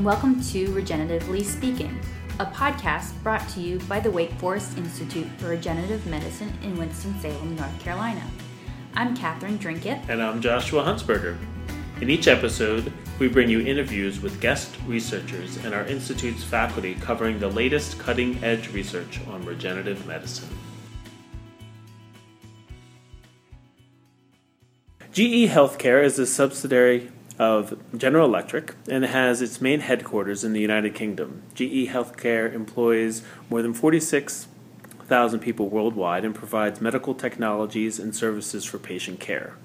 and welcome to Regeneratively Speaking, a podcast brought to you by the Wake Forest Institute for Regenerative Medicine in Winston-Salem, North Carolina. I'm Catherine Drinkett. And I'm Joshua Hunsberger. In each episode, we bring you interviews with guest researchers and our Institute's faculty covering the latest cutting edge research on regenerative medicine. GE Healthcare is a subsidiary of General Electric and has its main headquarters in the United Kingdom. GE Healthcare employs more than 46,000 people worldwide and provides medical technologies and services for patient care.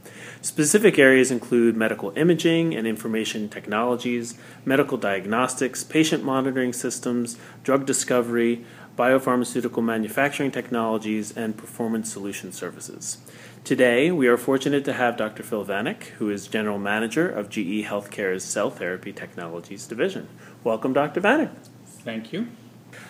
Specific areas include medical imaging and information technologies, medical diagnostics, patient monitoring systems, drug discovery, biopharmaceutical manufacturing technologies, and performance solution services. Today, we are fortunate to have Dr. Phil Vanek, who is General Manager of GE Healthcare's Cell Therapy Technologies Division. Welcome, Dr. Vanek. Thank you.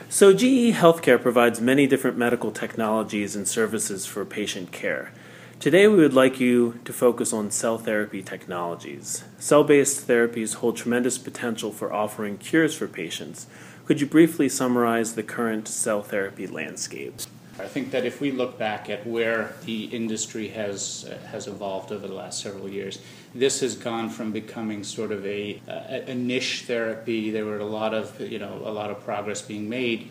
So, GE Healthcare provides many different medical technologies and services for patient care. Today, we would like you to focus on cell therapy technologies. Cell based therapies hold tremendous potential for offering cures for patients. Could you briefly summarize the current cell therapy landscape? I think that if we look back at where the industry has uh, has evolved over the last several years, this has gone from becoming sort of a, a, a niche therapy. There were a lot of you know a lot of progress being made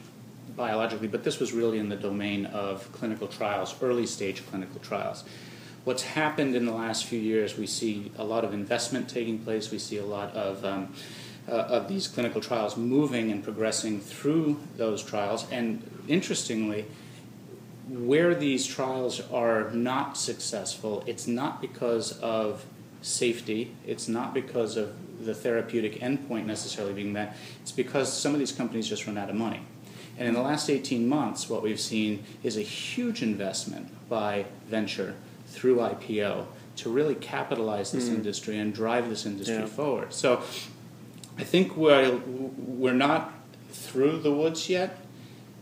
biologically, but this was really in the domain of clinical trials, early stage clinical trials. What's happened in the last few years, we see a lot of investment taking place. We see a lot of um, uh, of these clinical trials moving and progressing through those trials, and interestingly where these trials are not successful, it's not because of safety, it's not because of the therapeutic endpoint necessarily being met, it's because some of these companies just run out of money. And in the last 18 months, what we've seen is a huge investment by venture through IPO to really capitalize this mm. industry and drive this industry yeah. forward. So I think we're, we're not through the woods yet,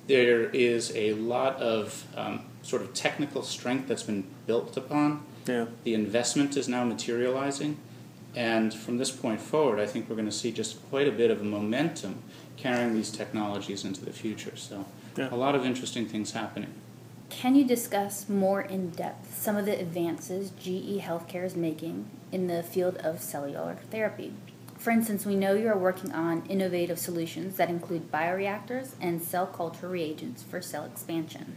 there is a lot of um, sort of technical strength that's been built upon. Yeah. The investment is now materializing. And from this point forward, I think we're going to see just quite a bit of a momentum carrying these technologies into the future. So, yeah. a lot of interesting things happening. Can you discuss more in depth some of the advances GE Healthcare is making in the field of cellular therapy? For instance, we know you are working on innovative solutions that include bioreactors and cell culture reagents for cell expansion.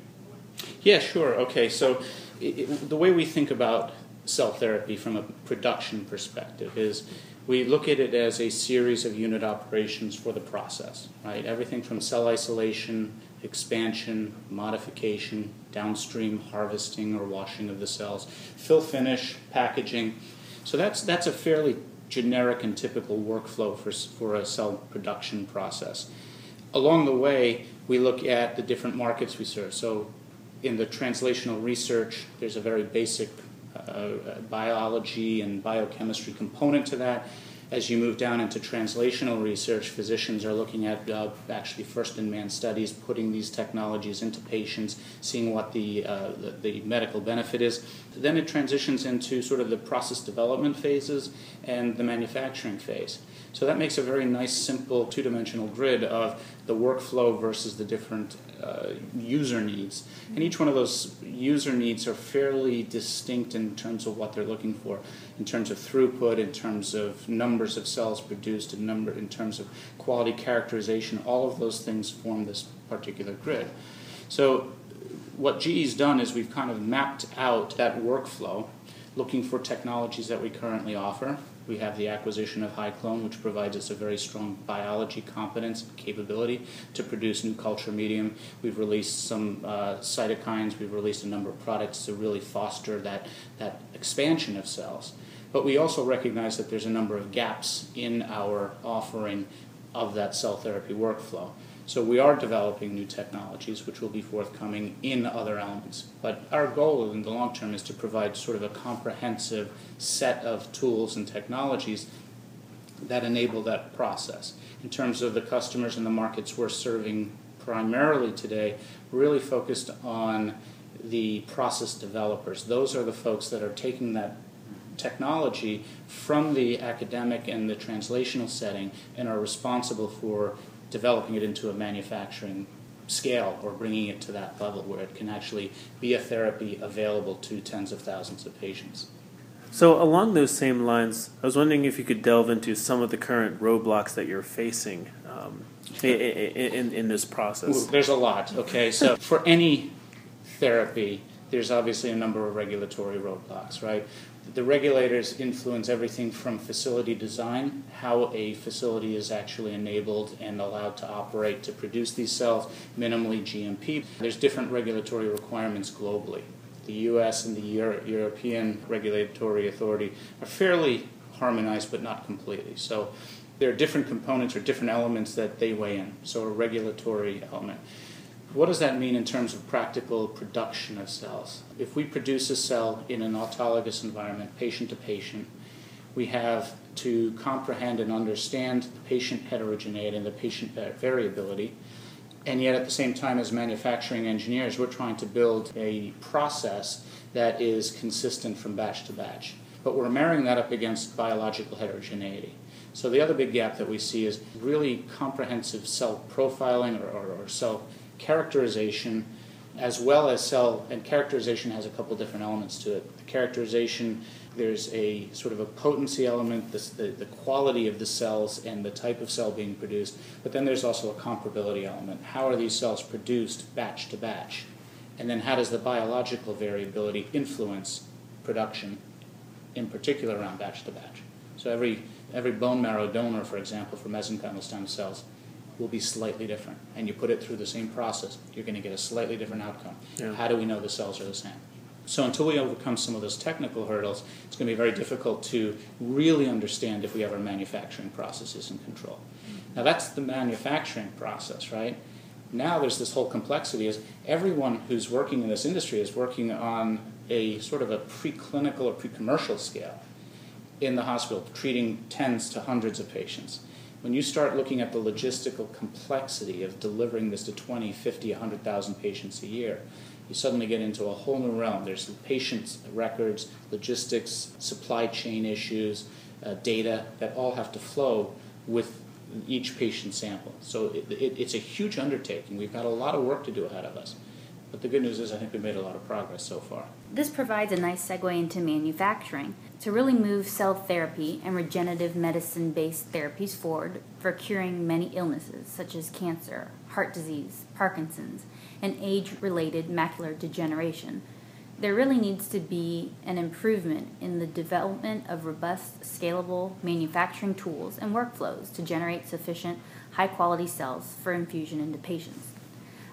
Yeah, sure. Okay, so it, it, the way we think about cell therapy from a production perspective is we look at it as a series of unit operations for the process, right? Everything from cell isolation, expansion, modification, downstream harvesting or washing of the cells, fill finish, packaging. So that's that's a fairly generic and typical workflow for, for a cell production process. Along the way, we look at the different markets we serve. So, in the translational research, there's a very basic uh, biology and biochemistry component to that. As you move down into translational research, physicians are looking at uh, actually first in man studies, putting these technologies into patients, seeing what the, uh, the, the, medical benefit is. Then it transitions into sort of the process development phases and the manufacturing phase. So that makes a very nice, simple two dimensional grid of the workflow versus the different uh, user needs. And each one of those user needs are fairly distinct in terms of what they're looking for, in terms of throughput, in terms of numbers of cells produced, in, number, in terms of quality characterization. All of those things form this particular grid. So, what GE's done is we've kind of mapped out that workflow, looking for technologies that we currently offer we have the acquisition of HyClone, which provides us a very strong biology competence capability to produce new culture medium. We've released some uh, cytokines. We've released a number of products to really foster that, that expansion of cells. But we also recognize that there's a number of gaps in our offering of that cell therapy workflow. So we are developing new technologies which will be forthcoming in other elements. But our goal in the long term is to provide sort of a comprehensive set of tools and technologies that enable that process. In terms of the customers and the markets we're serving primarily today, really focused on the process developers. Those are the folks that are taking that technology from the academic and the translational setting and are responsible for developing it into a manufacturing scale or bringing it to that level where it can actually be a therapy available to tens of thousands of patients. So, along those same lines, I was wondering if you could delve into some of the current roadblocks that you're facing um, in, in, in, this process. There's a lot, okay? So, for any therapy, there's obviously a number of regulatory roadblocks, right? The regulators influence everything from facility design, how a facility is actually enabled and allowed to operate to produce these cells, minimally GMP. There's different regulatory requirements globally. The US and the Euro- European regulatory authority are fairly harmonized, but not completely. So there are different components or different elements that they weigh in. So a regulatory element. What does that mean in terms of practical production of cells? If we produce a cell in an autologous environment, patient to patient, we have to comprehend and understand the patient heterogeneity and the patient variability. And yet, at the same time, as manufacturing engineers, we're trying to build a process that is consistent from batch to batch. But we're marrying that up against biological heterogeneity. So, the other big gap that we see is really comprehensive cell profiling or, or, or cell characterization as well as cell and characterization has a couple different elements to it. The characterization there's a sort of a potency element the, the, the, quality of the cells and the type of cell being produced but then there's also a comparability element. How are these cells produced batch to batch? And then how does the biological variability influence production in particular around batch to batch? So every every bone marrow donor for example for mesenchymal stem cells will be slightly different. And you put it through the same process, you're going to get a slightly different outcome. Yeah. How do we know the cells are the same? So until we overcome some of those technical hurdles, it's going to be very difficult to really understand if we have our manufacturing processes in control. Now that's the manufacturing process, right? Now there's this whole complexity is everyone who's working in this industry is working on a sort of a preclinical or pre-commercial scale in the hospital, treating tens to hundreds of patients when you start looking at the logistical complexity of delivering this to 20, 50, 100,000 patients a year, you suddenly get into a whole new realm. There's patient records, logistics, supply chain issues, uh, data that all have to flow with each patient sample. So it, it, it's a huge undertaking. We've got a lot of work to do ahead of us. But the good news is, I think we've made a lot of progress so far. This provides a nice segue into manufacturing to really move cell therapy and regenerative medicine based therapies forward for curing many illnesses such as cancer, heart disease, Parkinson's, and age related macular degeneration. There really needs to be an improvement in the development of robust, scalable manufacturing tools and workflows to generate sufficient high quality cells for infusion into patients.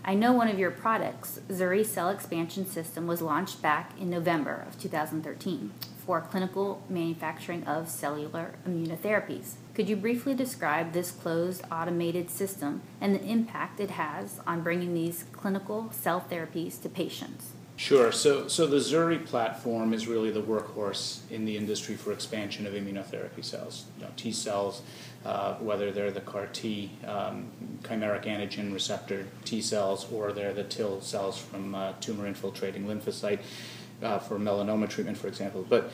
I know one of your products, Xuri Cell Expansion System, was launched back in November of 2013 for clinical manufacturing of cellular immunotherapies. Could you briefly describe this closed automated system and the impact it has on bringing these clinical cell therapies to patients? Sure. So, so the Xuri platform is really the workhorse in the industry for expansion of immunotherapy cells, you know, T cells, uh, whether they're the CAR T, um, chimeric antigen receptor T cells, or they're the TIL cells from uh, tumor infiltrating lymphocyte uh, for melanoma treatment, for example. But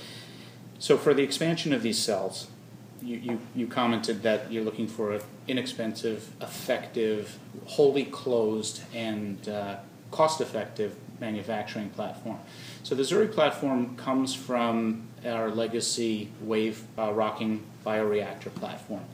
so for the expansion of these cells, you, you, you commented that you're looking for an inexpensive, effective, wholly closed, and uh, cost effective manufacturing platform. So the Xuri platform comes from our legacy wave uh, rocking bioreactor platform.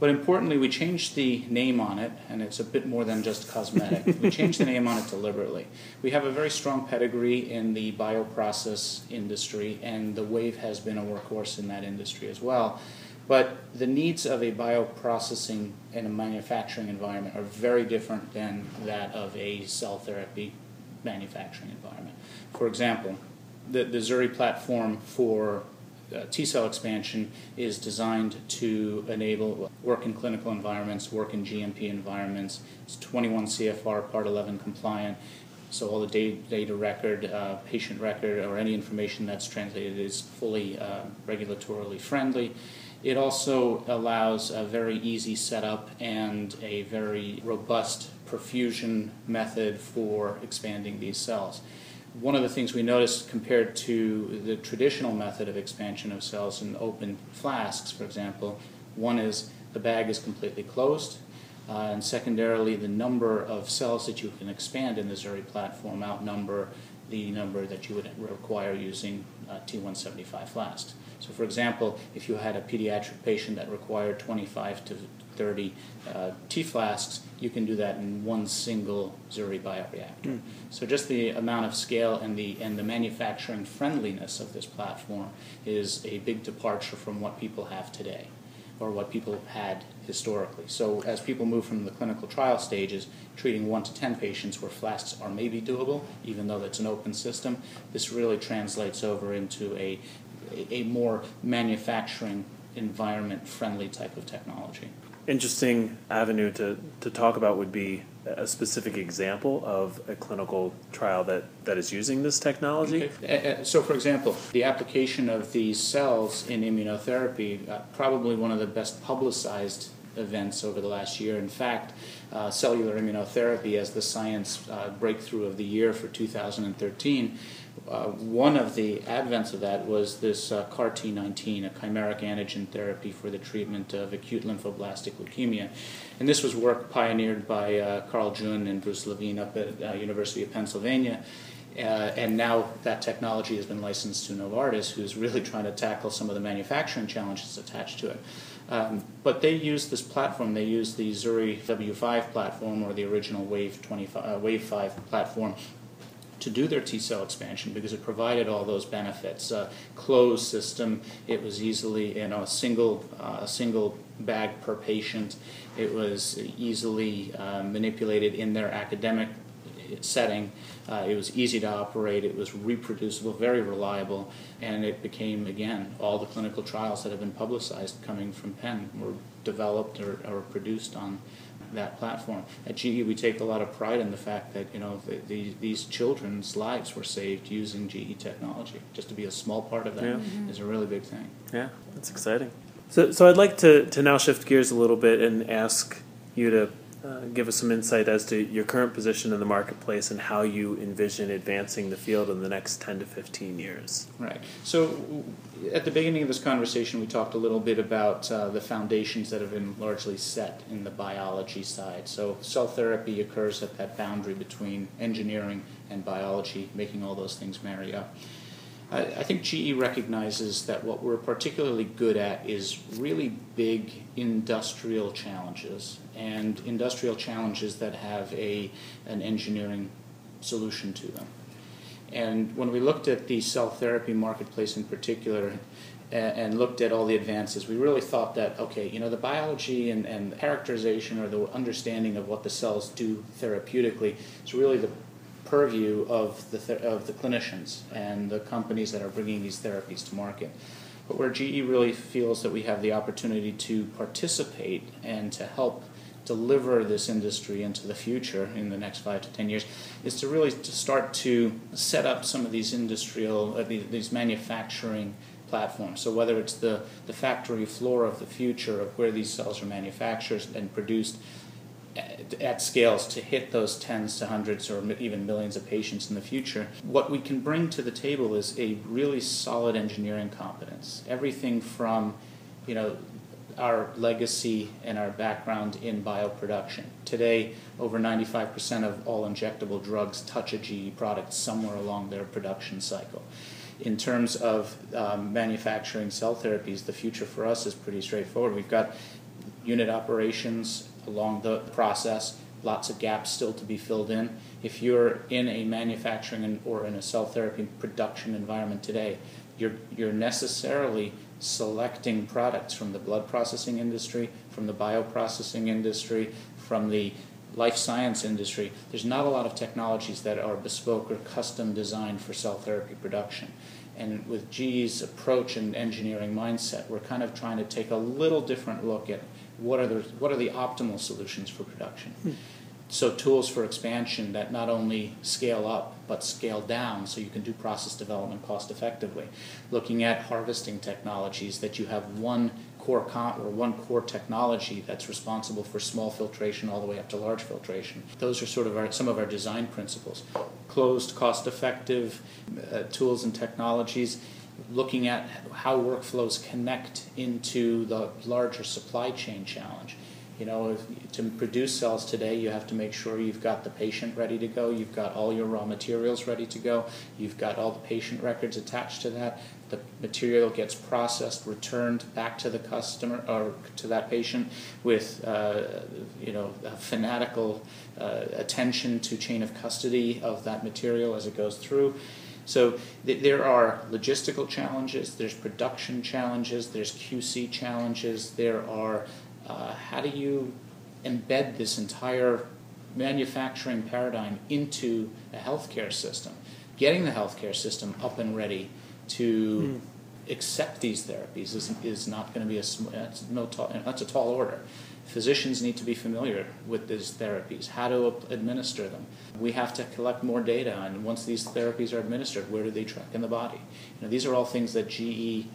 But importantly, we changed the name on it, and it's a bit more than just cosmetic. we changed the name on it deliberately. We have a very strong pedigree in the bioprocess industry, and the Wave has been a workhorse in that industry as well. But the needs of a bioprocessing and a manufacturing environment are very different than that of a cell therapy manufacturing environment. For example, the, the Xuri platform for uh, T cell expansion is designed to enable work in clinical environments, work in GMP environments. It's 21 CFR Part 11 compliant. So all the data, data record, uh, patient record, or any information that's translated is fully uh, regulatorily friendly. It also allows a very easy setup and a very robust perfusion method for expanding these cells. one of the things we noticed compared to the traditional method of expansion of cells in open flasks, for example, one is the bag is completely closed, uh, and secondarily, the number of cells that you can expand in the Xuri platform outnumber the number that you would require using uh, T175 flasks. So, for example, if you had a pediatric patient that required 25 to 30 uh, T flasks, you can do that in one single Xuri bioreactor. Mm. So, just the amount of scale and the and the manufacturing friendliness of this platform is a big departure from what people have today or what people have had historically. So as people move from the clinical trial stages, treating one to 10 patients where flasks are maybe doable, even though that's an open system, this really translates over into a, a more manufacturing environment friendly type of technology interesting avenue to, to talk about would be a specific example of a clinical trial that, that is using this technology. Okay. So, for example, the application of these cells in immunotherapy, uh, probably one of the best publicized events over the last year. In fact, uh, cellular immunotherapy as the science uh, breakthrough of the year for 2013 uh, one of the advents of that was this uh, CAR T19, a chimeric antigen therapy for the treatment of acute lymphoblastic leukemia. And this was work pioneered by uh, Carl June and Bruce Levine up at uh, University of Pennsylvania. Uh, and now that technology has been licensed to Novartis, who's really trying to tackle some of the manufacturing challenges attached to it. Um, but they use this platform. They use the Xuri W5 platform or the original Wave 25, uh, Wave 5 platform to do their T cell expansion because it provided all those benefits. Uh, closed system, it was easily you know a single uh, a single bag per patient. It was easily uh, manipulated in their academic setting. Uh, it was easy to operate. It was reproducible, very reliable, and it became again all the clinical trials that have been publicized coming from Penn were developed or, or produced on that platform. At GE, we take a lot of pride in the fact that you know the, the, these children's lives were saved using GE technology. Just to be a small part of that yeah. mm-hmm. is a really big thing. Yeah, that's exciting. So, so I'd like to, to now shift gears a little bit and ask you to uh, give us some insight as to your current position in the marketplace and how you envision advancing the field in the next 10 to 15 years. Right. So, at the beginning of this conversation, we talked a little bit about uh, the foundations that have been largely set in the biology side. So, cell therapy occurs at that boundary between engineering and biology, making all those things marry up. I, I think GE recognizes that what we're particularly good at is really big industrial challenges and industrial challenges that have a, an engineering solution to them. And when we looked at the cell therapy marketplace in particular, and looked at all the advances, we really thought that, okay, you know, the biology and, and characterization or the understanding of what the cells do therapeutically is really the purview of the, th- of the clinicians and the companies that are bringing these therapies to market. But where GE really feels that we have the opportunity to participate and to help deliver this industry into the future in the next five to ten years is to really to start to set up some of these industrial uh, these, these manufacturing platforms. So whether it's the, the factory floor of the future of where these cells are manufactured and produced at scales to hit those tens to hundreds or even millions of patients in the future. What we can bring to the table is a really solid engineering competence. Everything from, you know, our legacy and our background in bioproduction. Today, over 95% of all injectable drugs touch a GE product somewhere along their production cycle. In terms of um, manufacturing cell therapies, the future for us is pretty straightforward. We've got unit operations along the process, lots of gaps still to be filled in. If you're in a manufacturing or in a cell therapy production environment today, you're, you're necessarily selecting products from the blood processing industry, from the bioprocessing industry, from the life science industry. There's not a lot of technologies that are bespoke or custom designed for cell therapy production. And with GE's approach and engineering mindset, we're kind of trying to take a little different look at what are the what are the optimal solutions for production. Hmm. So tools for expansion that not only scale up but scaled down so you can do process development cost effectively. Looking at harvesting technologies that you have one core con- or one core technology that's responsible for small filtration all the way up to large filtration. Those are sort of our, some of our design principles. closed, cost effective uh, tools and technologies, looking at how workflows connect into the larger supply chain challenge. You know, to produce cells today, you have to make sure you've got the patient ready to go, you've got all your raw materials ready to go, you've got all the patient records attached to that. The material gets processed, returned back to the customer or to that patient with, uh, you know, fanatical uh, attention to chain of custody of that material as it goes through. So th- there are logistical challenges, there's production challenges, there's QC challenges, there are uh, how do you embed this entire manufacturing paradigm into a healthcare system? Getting the healthcare system up and ready to mm. accept these therapies is, is not going to be a that's no tall, that's a tall order. Physicians need to be familiar with these therapies, how to administer them. We have to collect more data, and once these therapies are administered, where do they track in the body? You know, these are all things that GE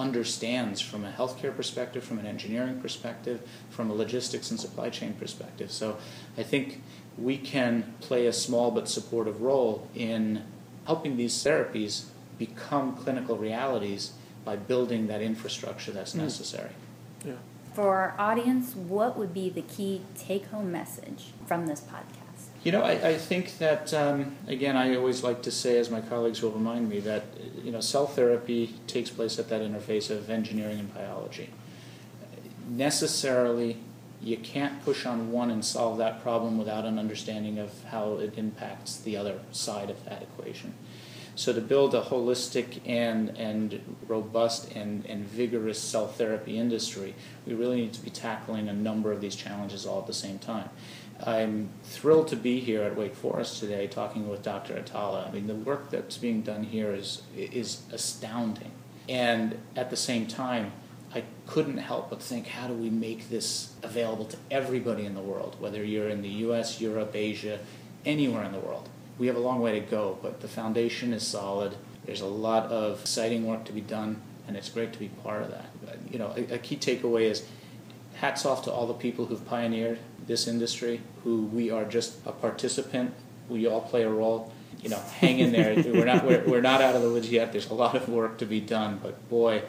understands from a healthcare perspective, from an engineering perspective, from a logistics and supply chain perspective. So I think we can play a small but supportive role in helping these therapies become clinical realities by building that infrastructure that's mm. necessary. Yeah. For our audience, what would be the key take home message from this podcast? You know, I, I think that, um, again, I always like to say, as my colleagues will remind me, that, you know, cell therapy takes place at that interface of engineering and biology. Necessarily, you can't push on one and solve that problem without an understanding of how it impacts the other side of that equation. So to build a holistic and, and robust and, and vigorous cell therapy industry, we really need to be tackling a number of these challenges all at the same time. I'm thrilled to be here at Wake Forest today talking with Dr. Atala. I mean, the work that's being done here is, is astounding. And at the same time, I couldn't help but think, how do we make this available to everybody in the world, whether you're in the US, Europe, Asia, anywhere in the world? We have a long way to go, but the foundation is solid. There's a lot of exciting work to be done, and it's great to be part of that. But, you know, a, a key takeaway is hats off to all the people who've pioneered this industry, who we are just a participant. We all play a role. You know, hang in there. we're not we're, we're not out of the woods yet. There's a lot of work to be done, but boy,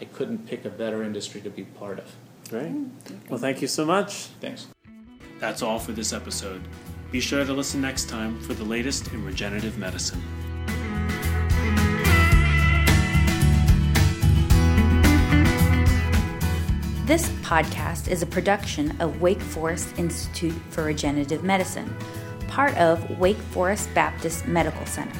I couldn't pick a better industry to be part of. Great. Mm, well, thank you so much. Thanks. That's all for this episode. Be sure to listen next time for the latest in regenerative medicine. This podcast is a production of Wake Forest Institute for Regenerative Medicine, part of Wake Forest Baptist Medical Center.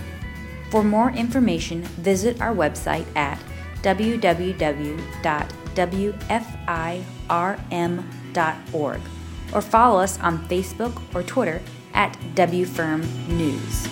For more information, visit our website at www.wfirm.org or follow us on Facebook or Twitter at WFIRM News.